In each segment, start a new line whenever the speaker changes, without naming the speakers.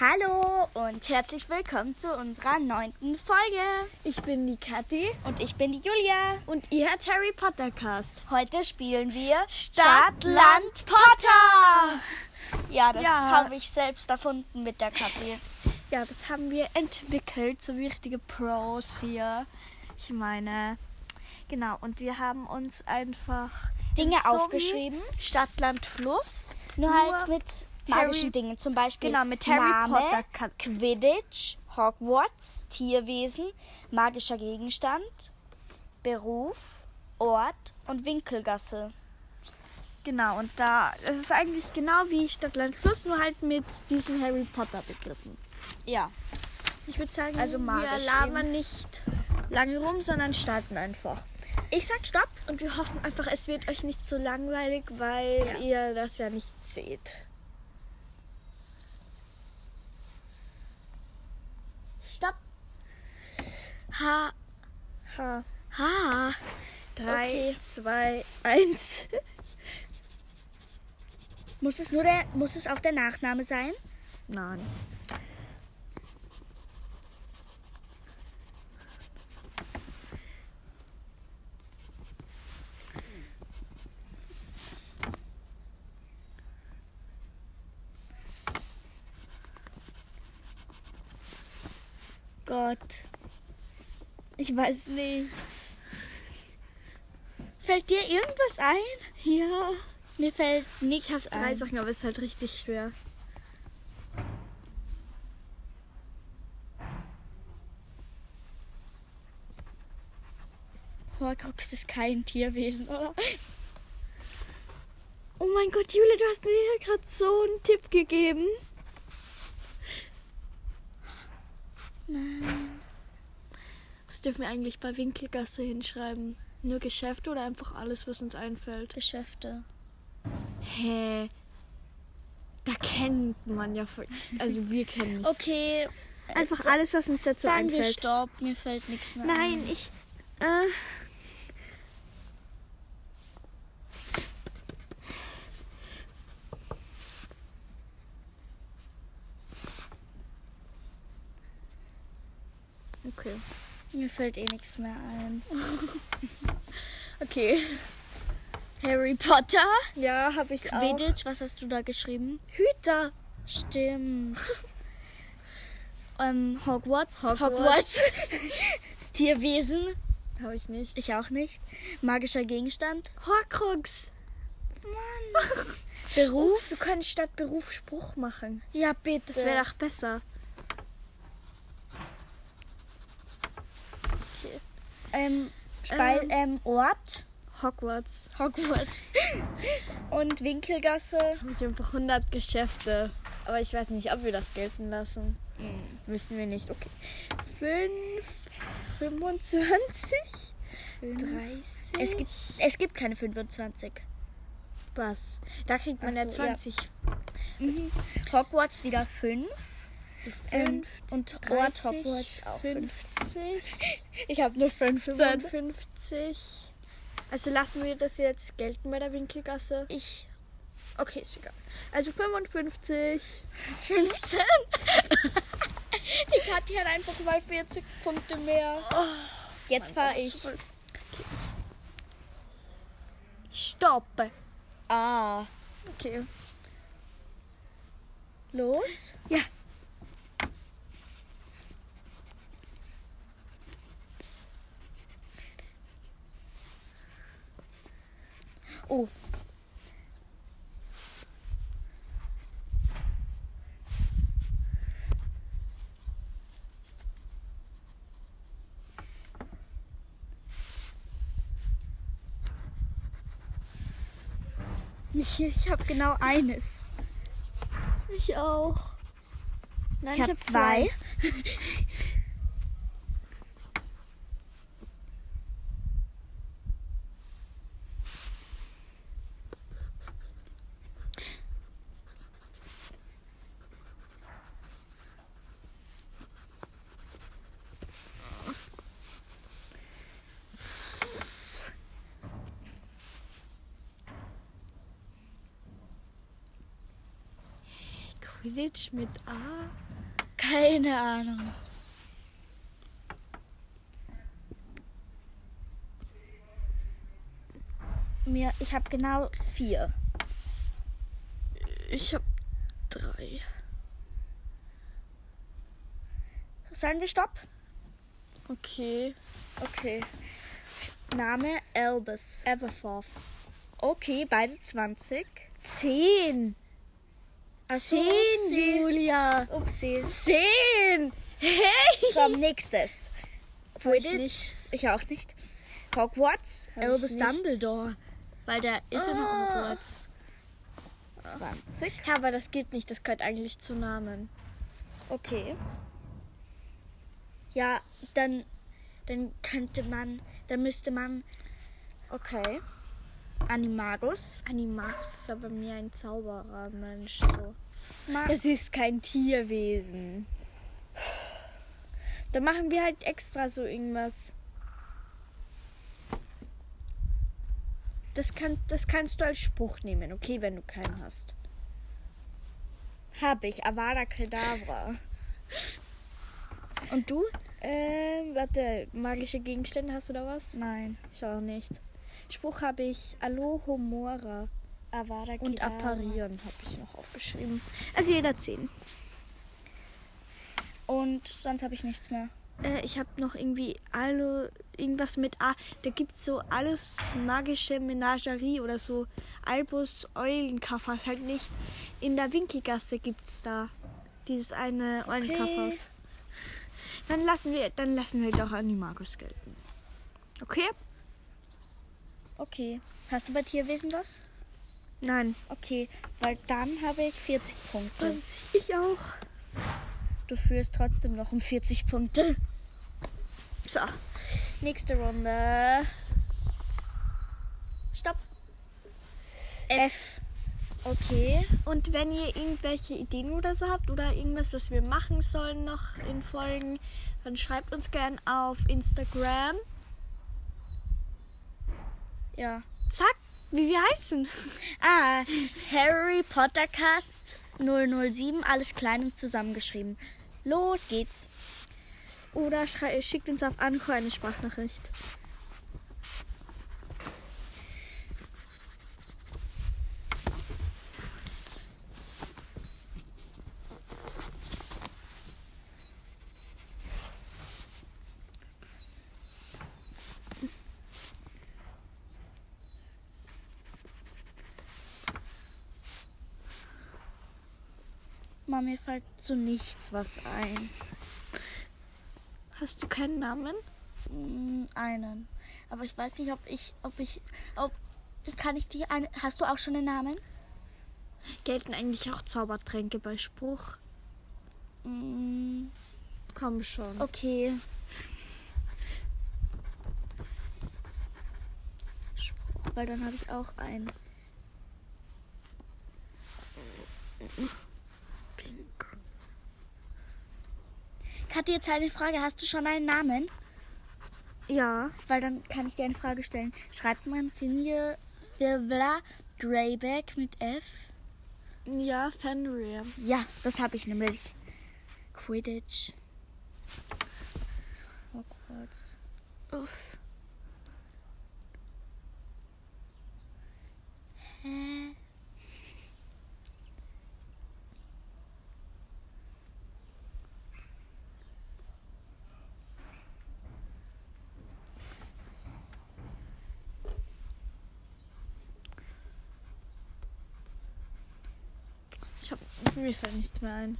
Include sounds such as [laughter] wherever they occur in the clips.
Hallo und herzlich willkommen zu unserer neunten Folge.
Ich bin die Kathi
Und ich bin die Julia.
und ihr hört Harry Potter Cast.
Heute spielen wir
Stadt,
Land, Potter. Ja, das
Ja.
habe ich selbst erfunden mit der Kathi.
Ja, das haben wir entwickelt, so wie richtige Pros hier. Ich meine, genau, und wir haben uns einfach
Dinge aufgeschrieben.
Stadt, Land, Fluss.
Nur halt mit magischen
Harry-
Dingen. Zum Beispiel
Genau, mit Harry
Name,
Potter Ka-
Quidditch, Hogwarts, Tierwesen, magischer Gegenstand, Beruf, Ort und Winkelgasse.
Genau, und da, es ist eigentlich genau wie Stadt, Land, Fluss, nur halt mit diesen Harry Potter Begriffen.
Ja.
Ich würde sagen,
Also
wir labern nicht lange rum, sondern starten einfach.
Ich sag Stopp.
Und wir hoffen einfach, es wird euch nicht so langweilig, weil
Ja.
ihr das ja nicht seht.
Stopp.
Ha. Ha.
Ha.
3,
Okay.
2, 1.
Muss es nur der, muss es auch der Nachname sein?
Nein.
Gott.
Ich weiß nichts.
Fällt dir irgendwas ein?
Ja.
Mir fällt nichts
Ich drei
ein.
Sachen, aber es ist halt richtig schwer.
Horcrux ist kein Tierwesen, oder?
Oh mein Gott, Jule, du hast mir ja gerade so einen Tipp gegeben.
Nein.
Dürfen wir eigentlich bei Winkelgasse hinschreiben? Nur Geschäfte oder einfach alles, was uns einfällt?
Geschäfte.
Hä? Da kennt man ja. voll- Also wir kennen es.
Okay.
Einfach
äh,
alles, was uns dazu
Sagen wir
einfällt.
Stopp. Mir fällt nichts mehr
Nein,
ein.
ich. Äh, okay.
Mir fällt eh nichts mehr ein. [laughs]
Okay.
Harry Potter.
Ja, habe ich auch.
Quidditch, was hast du da geschrieben?
Hüter.
Stimmt. [laughs] ähm, Hogwarts.
Hogwarts. [laughs]
Tierwesen.
Habe ich nicht.
Ich auch nicht. Magischer Gegenstand.
Horcrux.
Mann.
Beruf? Du kannst statt Beruf Spruch machen.
Ja, bitte.
Das wäre doch besser.
Ähm, Speil,
Ähm.
ähm, Ort.
Hogwarts.
Hogwarts. [laughs] Und Winkelgasse.
Ich einfach 100 Geschäfte. Aber ich weiß nicht, ob wir das gelten lassen. Wissen wir nicht. Okay. 5, 25, 30.
Es gibt, es gibt keine 25.
was? Da kriegt man
Ach
ja
so, ja.
20.
Hogwarts wieder 5.
So
Ähm,
5,
und
30,
Ort Hogwarts auch 5.
50, [laughs]
Ich habe nur 15.
55. Also lassen wir das jetzt gelten bei der Winkelgasse?
Ich
Okay, ist egal. Also 55.
15. [laughs] Die Kathi hat einfach mal 40 Punkte mehr. Jetzt fahre ich.
Stopp.
Ah.
Okay.
Los.
Ja.
Oh. Ich, ich habe genau eines.
Ich auch. Nein,
ich habe
hab
zwei. [laughs]
Quidditch mit A?
Keine Ahnung. Mir, ich habe genau vier.
Ich habe drei.
Sagen wir Stopp?
Okay.
Okay. Name Albus.
Everforth.
Okay, beide 20.
Zehn.
Ach so,
Zehn,
upsie.
Julia.
Upsi.
Zehn. Hey.
So, nächstes.
Ich
Quidditch.
nicht.
Ich auch nicht. Hogwarts.
Hab ich
Albus. Dumbledore.
Weil der ist in
Ah.
Hogwarts.
20.
Ja, aber das geht nicht. Das gehört eigentlich zu Namen.
Okay. Ja, dann, dann könnte man, dann müsste man, okay, Animagus.
Animax ist aber mehr ein Zauberer, Mensch. So.
Ma
Das ist kein Tierwesen. Da machen wir halt extra so irgendwas. Das, kann, das kannst du als Spruch nehmen, okay, wenn du keinen hast.
habe ich, Avada Kedavra. Und du?
Ähm, warte, magische Gegenstände hast du da was?
Nein.
Ich auch nicht. Spruch habe ich Alohomora
Avada
und. Apparieren habe ich noch aufgeschrieben. Also jeder zehn.
Und sonst habe ich nichts mehr.
Äh, ich habe noch irgendwie alle irgendwas mit A. Da gibt's so alles magische Menagerie oder so Albus Eulenkaffers halt nicht. In der Winkelgasse gibt's da dieses eine Eulenkaffers. Dann lassen wir dann lassen wir doch Animagus gelten. Okay?
Okay. Hast du bei Tierwesen was?
Nein.
Okay, weil dann habe ich 40 Punkte.
Ich auch.
Du führst trotzdem noch um 40 Punkte. So, nächste Runde. Stopp. F. Okay.
Und wenn ihr irgendwelche Ideen oder so habt oder irgendwas, was wir machen sollen noch in Folgen, dann schreibt uns gern auf Instagram.
Ja.
Zack, wie wir heißen.
Ah, Harry Potter Cast 007, alles klein und zusammengeschrieben. Los geht's.
Oder schickt uns auf Anchor eine Sprachnachricht.
Mama, mir fällt zu nichts was ein.
Hast du keinen Namen?
Mm, Einen. Aber ich weiß nicht, ob ich, ob ich, ob, kann ich dir eine, hast du auch schon einen Namen?
Gelten eigentlich auch Zaubertränke bei Spruch?
Mm,
Komm schon.
Okay. Spruch, weil dann habe ich auch einen. Kathi, jetzt eine Frage. Hast du schon einen Namen?
Ja.
Weil dann kann ich dir eine Frage stellen. Schreibt man Finja Vivla Greyback mit F?
Ja, Fenrir.
Ja, das habe ich nämlich. Quidditch. Hogwarts.
Uff.
Hä?
Ich hab, mir fällt nichts mehr ein.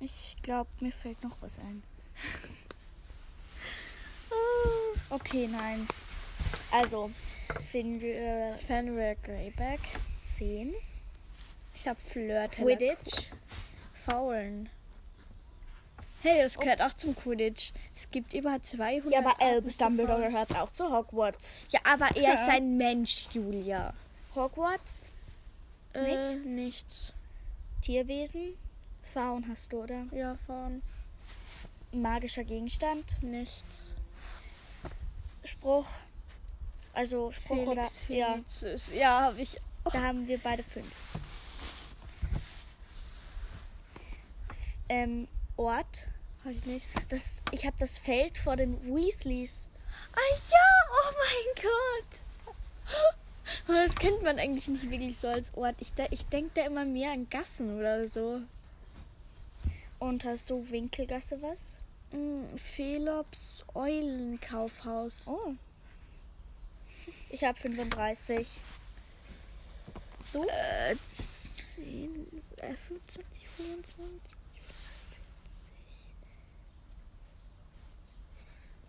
Ich glaube, mir fällt noch was ein. [laughs] Okay, nein. Also, finden wir
Fenrir Greyback.
10.
Ich hab Flirt.
Quidditch.
Faulen. Hey, das gehört auch zum Quidditch. Es gibt über 200.
Ja, aber
Arten
Albus Dumbledore gehört auch zu Hogwarts.
Ja, aber er ist
Ja.
ein Mensch, Julia.
Hogwarts?
Äh,
Nichts? Tierwesen? Faun hast du, oder?
Ja, von
Magischer Gegenstand?
nichts.
Spruch? Also Spruch oder?
Felix
Ja,
Felicis. Ja, habe ich.
da haben wir beide fünf. Ähm, Ort.
Habe ich nicht.
Das, ich habe das Feld vor den Weasleys.
Ah ja, oh mein Gott. Aber das kennt man eigentlich nicht wirklich so als Ort. Ich, ich denke da immer mehr an Gassen oder so.
Und hast du Winkelgasse was?
Mm, Felops Eulenkaufhaus.
Oh. Ich habe 35.
Du? Äh, 10, äh, 25, 25,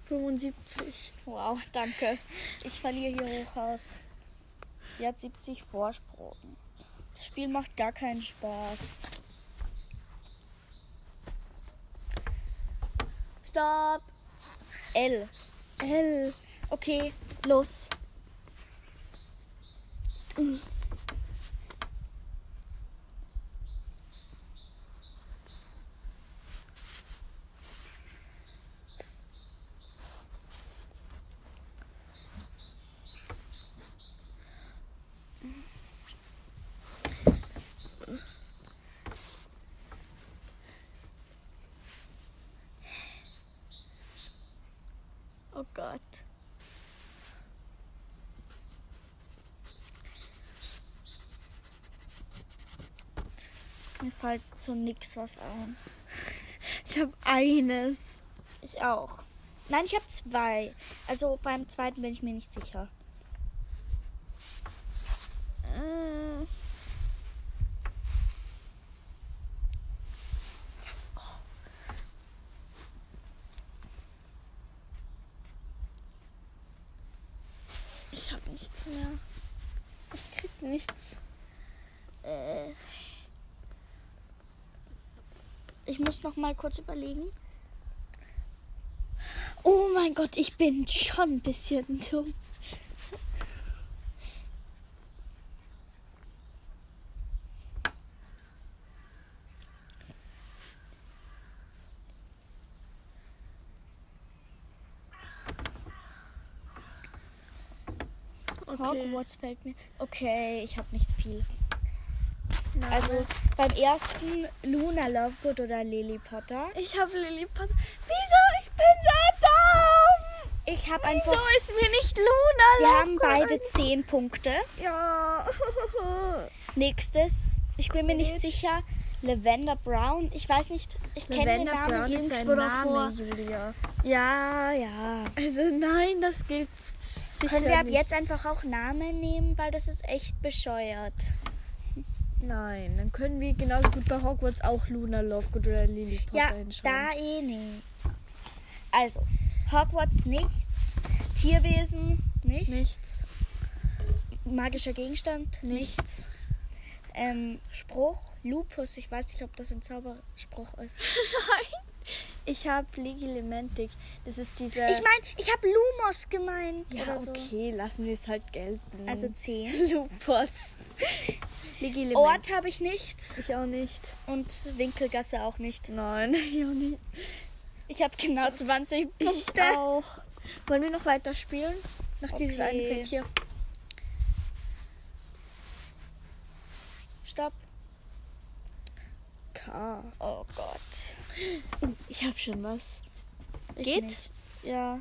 75.
Wow, danke. Ich verliere hier hoch aus. Die hat 70 Vorsprung. Das Spiel macht gar keinen Spaß. Stopp. L.
L.
Okay, los
Gott.
Mir so nix was ein.
Ich habe eines.
Ich auch. Nein, ich habe zwei. Also beim zweiten bin ich mir nicht sicher.
Mm. Ich habe nichts mehr. Ich krieg nichts.
Äh, ich muss noch mal kurz überlegen.
Oh mein Gott, ich bin schon ein bisschen dumm.
Hogwarts fällt mir. Okay, ich habe nicht viel.
Nein.
Also beim ersten Luna Lovegood oder Lily Potter.
ich habe Lily Potter. Wieso? Ich bin so dumm.
Ich habe
Wieso
einfach.
ist mir nicht Luna
Wir haben
Lovegood
beide 10 Punkte.
Ja. [laughs]
Nächstes, ich bin mir nicht sicher. Lavender Brown. Ich weiß nicht, ich kenne den Namen irgendwo davor.
Julia.
Ja, ja.
Also nein, das gilt sicher
Können wir ab
nicht.
jetzt einfach auch Namen nehmen, weil das ist echt bescheuert.
Nein, dann können wir genauso gut bei Hogwarts auch Luna Lovegood oder Lily Potter
Ja,
hinschreiben.
da eh nicht. Also, Hogwarts nichts. Tierwesen nichts.
Nichts.
Magischer Gegenstand
Nichts.
Ähm, Spruch Lupus. Ich weiß nicht, ob das ein Zauberspruch ist. [laughs]
Nein. Ich habe Legilementic. Das ist diese.
Ich meine, ich habe Lumos gemeint
ja,
so.
okay, lassen wir es halt gelten.
Also 10. [laughs]
Lupus. Legilementic.
Ort habe ich nichts
Ich auch nicht.
und Winkelgasse auch nicht.
Nein, [laughs] ich auch nicht.
Ich habe genau 20
Ich
Punkte.
auch. Wollen wir noch weiter spielen? Nach
Okay.
eine Feld hier.
Stopp.
K.
Oh Gott.
Ich habe schon was. Ich
Geht?
Nichts.
Ja.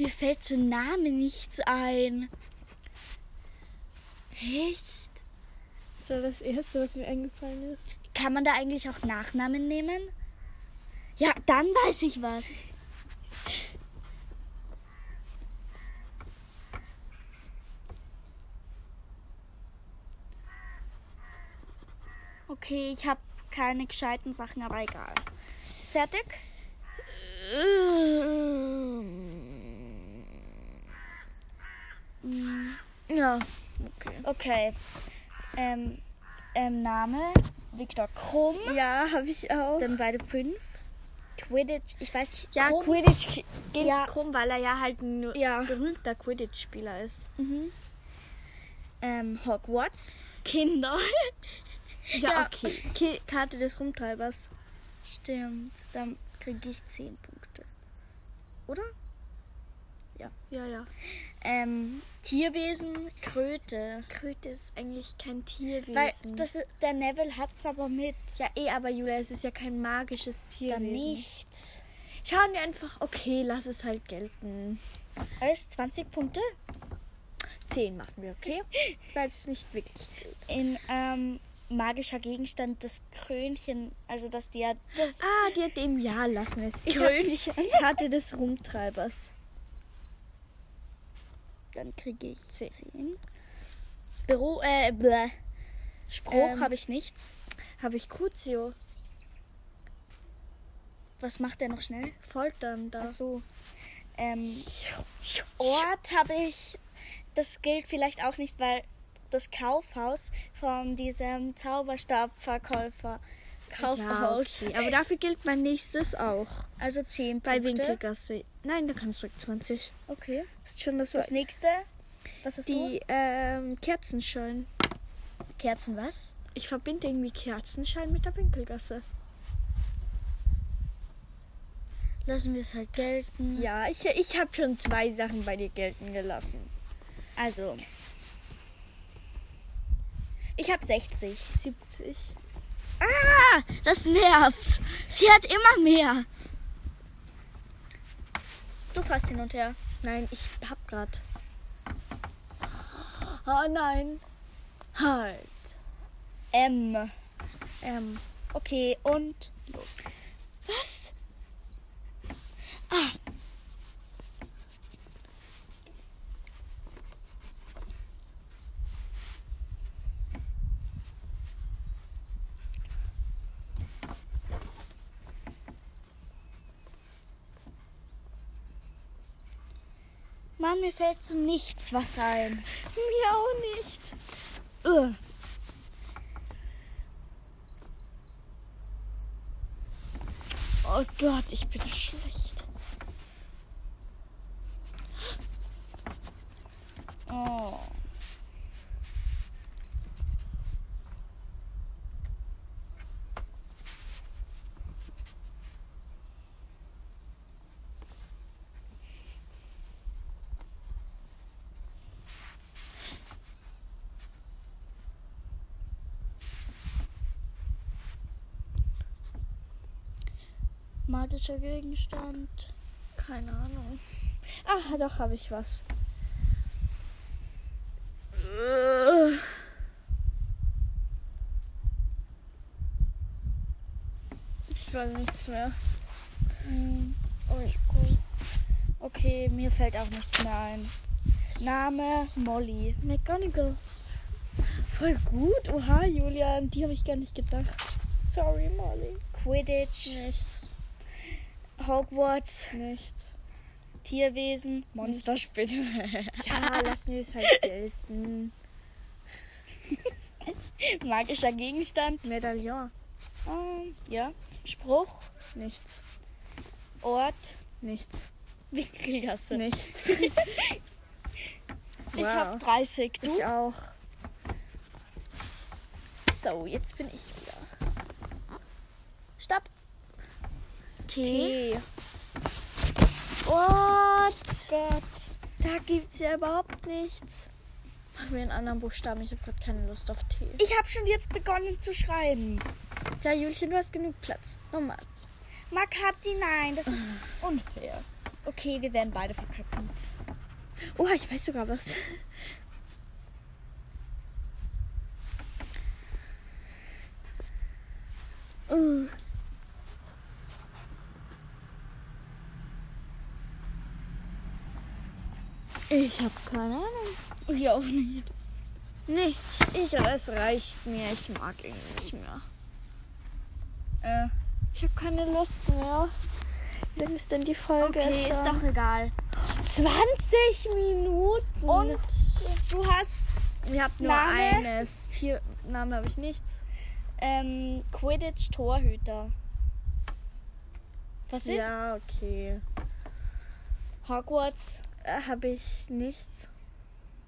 Mir fällt zu Name nichts ein.
Echt? Das war das Erste, was mir eingefallen ist.
Kann man da eigentlich auch Nachnamen nehmen? Ja, dann weiß ich was. Okay, ich habe keine gescheiten Sachen, aber egal. Fertig?
Äh, okay.
Ähm, ähm, Name Viktor Krumm.
Ja, habe ich auch.
Dann beide fünf. Quidditch, ich weiß nicht.
Ja,
Krumm.
Quidditch geht
Ja.
krumm, weil er ja halt ein
Ja.
berühmter Quidditch-Spieler ist.
Mhm. Ähm, Hogwarts.
Kinder. [laughs] ja,
Ja.
okay. Ki Karte des Rumtreibers.
Stimmt, dann kriege ich zehn Punkte. Oder?
Ja, ja.
Ähm, Tierwesen, Kröte.
Kröte ist eigentlich kein Tierwesen.
Weil das, ist- der Neville hat's aber mit.
ja, eh, aber Julia, es ist ja kein magisches Tierwesen.
Dann nicht.
Schauen wir einfach, okay, lass es halt gelten.
Alles 20 Punkte.
Zehn machen wir, okay? [laughs] Weil es nicht wirklich gut.
In ähm, magischer Gegenstand das Krönchen, also das die das
Ah, die hat dem Ja lassen es. Ich
Krönchen. [laughs]
Karte des Rumtreibers.
Dann kriege ich 10. Büro, äh, bläh. Spruch
Ähm.
habe ich nichts.
Habe ich Crucio.
Was macht der noch schnell?
Foltern da.
Ach so. Ähm, Ort habe ich. Das gilt vielleicht auch nicht, weil das Kaufhaus von diesem Zauberstabverkäufer.
Ja,
Kaufhaus.
okay. Aber dafür gilt mein nächstes auch.
Also 10
Bei
Punkte.
Winkelgasse. Nein, da kannst du direkt 20.
Okay.
Ist schon das,
Das nächste. Was ist die
Die ähm, Kerzenschein.
Kerzen was?
Ich verbinde irgendwie Kerzenschein mit der Winkelgasse.
Lassen wir es halt gelten.
Ja, ich, ich habe schon zwei Sachen bei dir gelten gelassen.
Also. Ich habe 60.
70.
Ah, das nervt. Sie hat immer mehr. Du fasst hin und her.
Nein, ich hab grad. Ah, nein. Halt.
M.
Ähm,
Okay, und los.
was?
Mann, mir fällt zu nichts was ein.
Mir auch nicht.
Ugh.
Oh Gott, ich bin schlecht.
Oh. Magischer Gegenstand.
Keine Ahnung. Ah, doch, habe ich was. Ich weiß nichts mehr.
Hm. Oh, ich. Okay, mir fällt auch nichts mehr ein. Name Molly.
McGonagall. Voll gut. Oha, Julian, die habe ich gar nicht gedacht. Sorry, Molly.
Quidditch.
Nichts.
Hogwarts.
Nichts.
Tierwesen. Monsterspitze. [laughs]
Ja, [laughs] lassen wir es halt gelten. [laughs]
Magischer Gegenstand.
Medaillon.
Ähm, ja. Spruch.
Nichts.
Ort.
Nichts.
Winkelgasse.
Nichts.
Ich
Wow.
habe 30. Du?
Ich auch. So, jetzt bin ich wieder.
Stopp.
Tee.
What? Gott.
Da gibt's ja überhaupt nichts. Machen wir einen anderen Buchstaben. Ich habe gerade keine Lust auf Tee.
Ich habe schon jetzt begonnen zu schreiben.
Ja, Julchen, du hast genug Platz. Mann.
Makati, nein, das ist unfair. Okay, wir werden beide verkacken.
Oh, ich weiß sogar was. Uh. Ich habe keine Ahnung.
Ich auch nicht.
Nicht. Ich, es reicht mir. Ich mag ihn nicht mehr.
Äh,
Ich habe keine Lust mehr. Wie lang ist denn die Folge?
okay, ist
schon?
doch egal.
20 Minuten.
Und du hast
ihr habt nur
Name?
eines. Tier Name habe ich nichts.
ähm, Quidditch-Torhüter. Was ist?
Ja, okay.
Hogwarts,
Äh, habe ich nichts.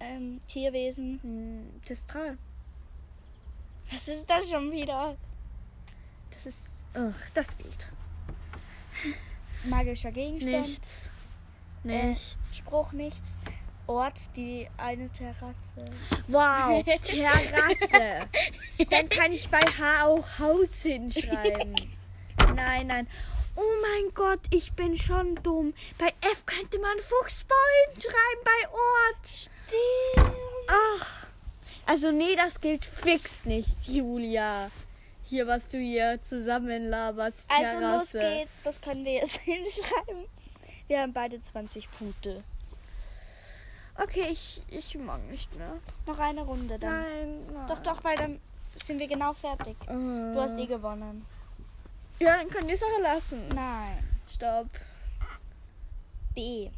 ähm, Tierwesen.
Hm, Testral.
Was ist das schon wieder?
Das ist. Ugh, das gilt.
Magischer Gegenstand.
Nichts.
Äh,
Nichts.
Spruch nichts. Ort, die eine Terrasse.
Wow, [laughs] Terrasse. Dann kann ich bei H auch Haus hinschreiben. [laughs] Nein, nein. Oh mein Gott, ich bin schon dumm. Bei F könnte man Fuchsbau hinschreiben bei Ort.
Stimmt.
Ach. Also nee, das gilt fix nicht, Julia. Hier, was du hier zusammenlaberst.
Also
Terrasse.
los geht's, das können wir jetzt [laughs] hinschreiben. Wir haben beide 20 Punkte.
Okay, ich, ich mag nicht mehr.
Noch eine Runde dann.
Nein, nein.
Doch, doch, weil dann sind wir genau fertig.
Äh.
Du hast eh gewonnen.
Ja, dann können wir es auch lassen.
Nein.
Stopp.
B.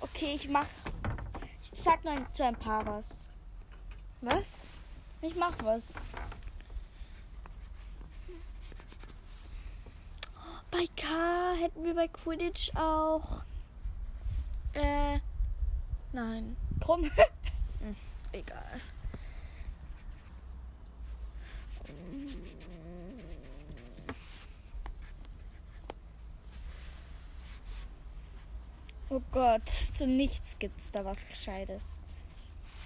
Okay, ich mach. Ich sag noch zu ein paar was.
Was?
Ich mach was.
Bei K hätten wir bei Quidditch auch. Äh. Nein.
Krumm.
Egal.
Oh Gott, zu nichts gibt's da was Gescheites.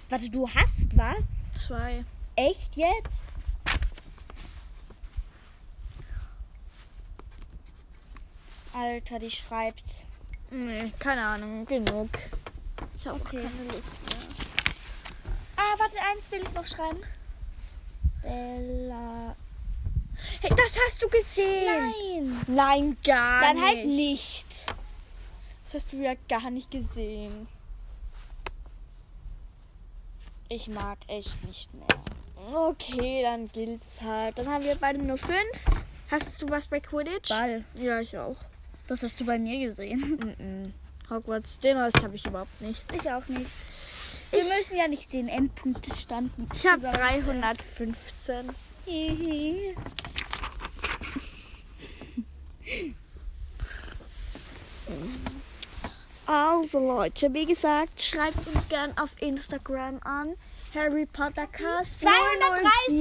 Warte, du hast was?
Zwei.
Echt jetzt? Alter, die schreibt.
Nee, keine Ahnung. Genug. Ich habe
Okay.
keine Lust mehr.
Ah, warte, eins will ich noch schreiben. Bella.
Hey, das hast du gesehen.
Nein.
Nein, gar
Dann
nicht.
halt nicht.
Das hast du ja gar nicht gesehen.
Ich mag echt nicht mehr.
Okay, dann gilt's halt. Dann haben wir beide nur fünf. Hast du was bei Quidditch?
Ball.
Ja, ich auch.
Das hast du bei mir gesehen.
Mm Hogwarts, den Rest habe ich überhaupt nichts.
Ich auch nicht. Wir müssen ja nicht den Endpunktestand
Ich habe
zusammenzählen.
315.
Hihi.
Also Leute, wie gesagt, schreibt uns gern auf Instagram an. Harry Potter Cast
230